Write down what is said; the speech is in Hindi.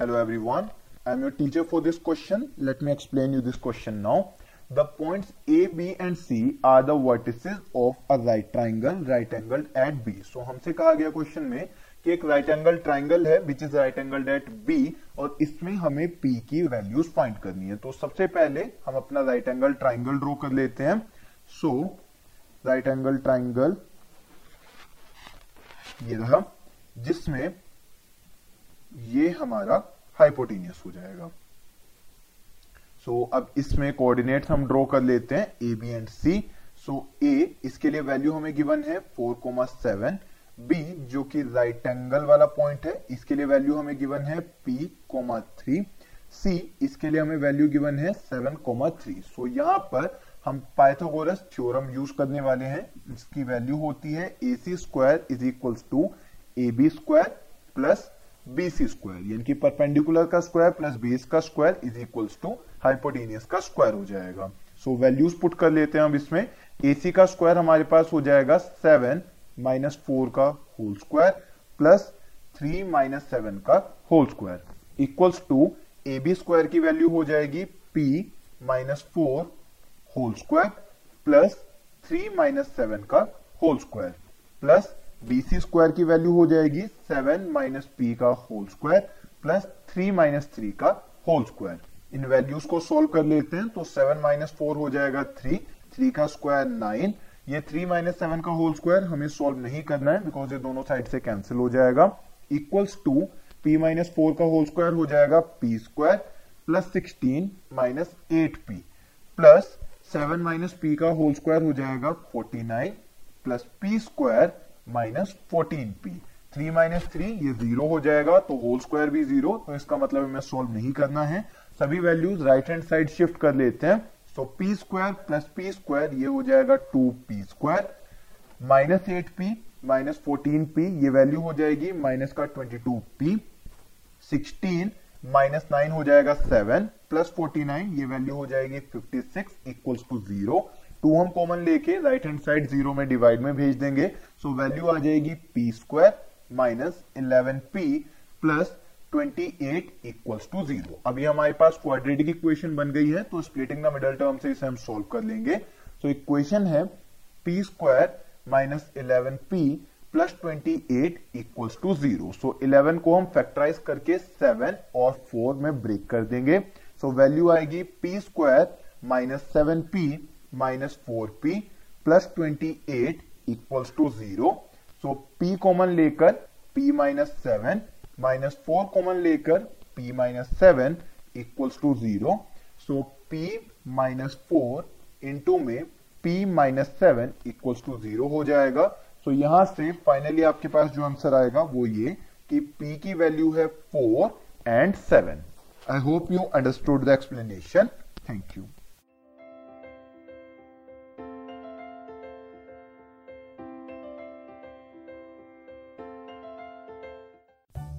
Hello everyone. I am your teacher for this question. Let me explain you this question now. The points A, B and C are the vertices of a right triangle, right angled at B. So हमसे कहा गया क्वेश्चन में कि एक राइट एंगल ट्राइंगल है which is right angle at B और इसमें हमें पी की वैल्यूज़ फाइंड करनी है तो सबसे पहले हम अपना राइट एंगल ट्राइंगल ड्रॉ कर लेते हैं सो राइट एंगल ट्राइंगल ये रहा जिसमें ये हमारा हाइपोटीनियस हो जाएगा। सो so, अब इसमें कोऑर्डिनेट्स हम ड्रॉ कर लेते हैं ए बी एंड सी सो ए इसके लिए वैल्यू हमें गिवन है फोर कोमा सेवन बी जो कि राइट एंगल वाला पॉइंट है इसके लिए वैल्यू हमें गिवन है पी कोमा थ्री सी इसके लिए हमें वैल्यू गिवन है सेवन कोमा थ्री सो यहाँ पर हम पाइथागोरस थ्योरम यूज़ करने वाले हैं। इसकी वैल्यू होती है A C square is equal to A B square plus B C square यानी कि परपेंडिकुलर का स्क्वायर प्लस बेस का square is equal to hypotenuse का स्क्वायर हो जाएगा। सो वैल्यूज़ पुट कर लेते हैं अब इसमें। ए सी का स्क्वायर हमारे पास हो जाएगा सेवन माइनस फोर का whole square plus three minus seven का whole square equals to A B square की वैल्यू हो जाएगी P minus four whole square plus three minus seven का whole square plus B C square की वैल्यू हो जाएगी सेवन माइनस पी का whole square plus three minus three का होल स्क्वायर इन वैल्यूज़ को सोल्व कर लेते हैं तो सेवन माइनस फोर हो जाएगा थ्री थ्री का स्क्वायर नाइन ये थ्री माइनस सेवन का होल स्क्वायर हमें सोल्व नहीं करना है बिकॉज़ ये दोनों साइड से कैंसिल हो जाएगा. Equals to P minus four का होल स्क्वायर हो जाएगा P square plus sixteen minus eight P plus seven minus P का होल स्क्वायर हो जाएगा forty nine plus P square minus fourteen P. Three minus three, ये ज़ीरो हो जाएगा तो होल स्क्वायर भी ज़ीरो तो इसका मतलब हमें सोल्व नहीं करना है। सभी values right hand side shift कर लेते हैं। So P square plus P square, ये हो जाएगा two P square. Minus eight P, minus fourteen P, ये वैल्यू हो जाएगी माइनस का twenty two P. Sixteen, minus nine हो जाएगा सेवन, प्लस फोर्टी नाइन, ये वैल्यू हो जाएगी fifty six equals to zero. Two हम कॉमन लेके राइट हैंड साइड ज़ीरो में डिवाइड में भेज देंगे। सो so, वैल्यू आ जाएगी P square minus eleven P plus 28 equals to zero अभी हमारे पास क्वाड्रेटिक इक्वेशन बन गई है तो स्प्लिटिंग द मिडल टर्म से इसे हम सॉल्व कर लेंगे। तो इक्वेशन है P square minus eleven P plus twenty eight equals to zero so eleven को हम फैक्टराइज करके सेवन और फोर में ब्रेक कर देंगे। सो so, वैल्यू आएगी P square minus seven P minus four P plus twenty eight equals to zero so P common लेकर P minus seven minus four common लेकर p minus seven equals to zero so p minus four into में p minus seven equals to zero हो जाएगा. सो so, यहाँ से फाइनली आपके पास जो आंसर आएगा वो ये कि p की वैल्यू है four and seven I hope you understood the explanation thank you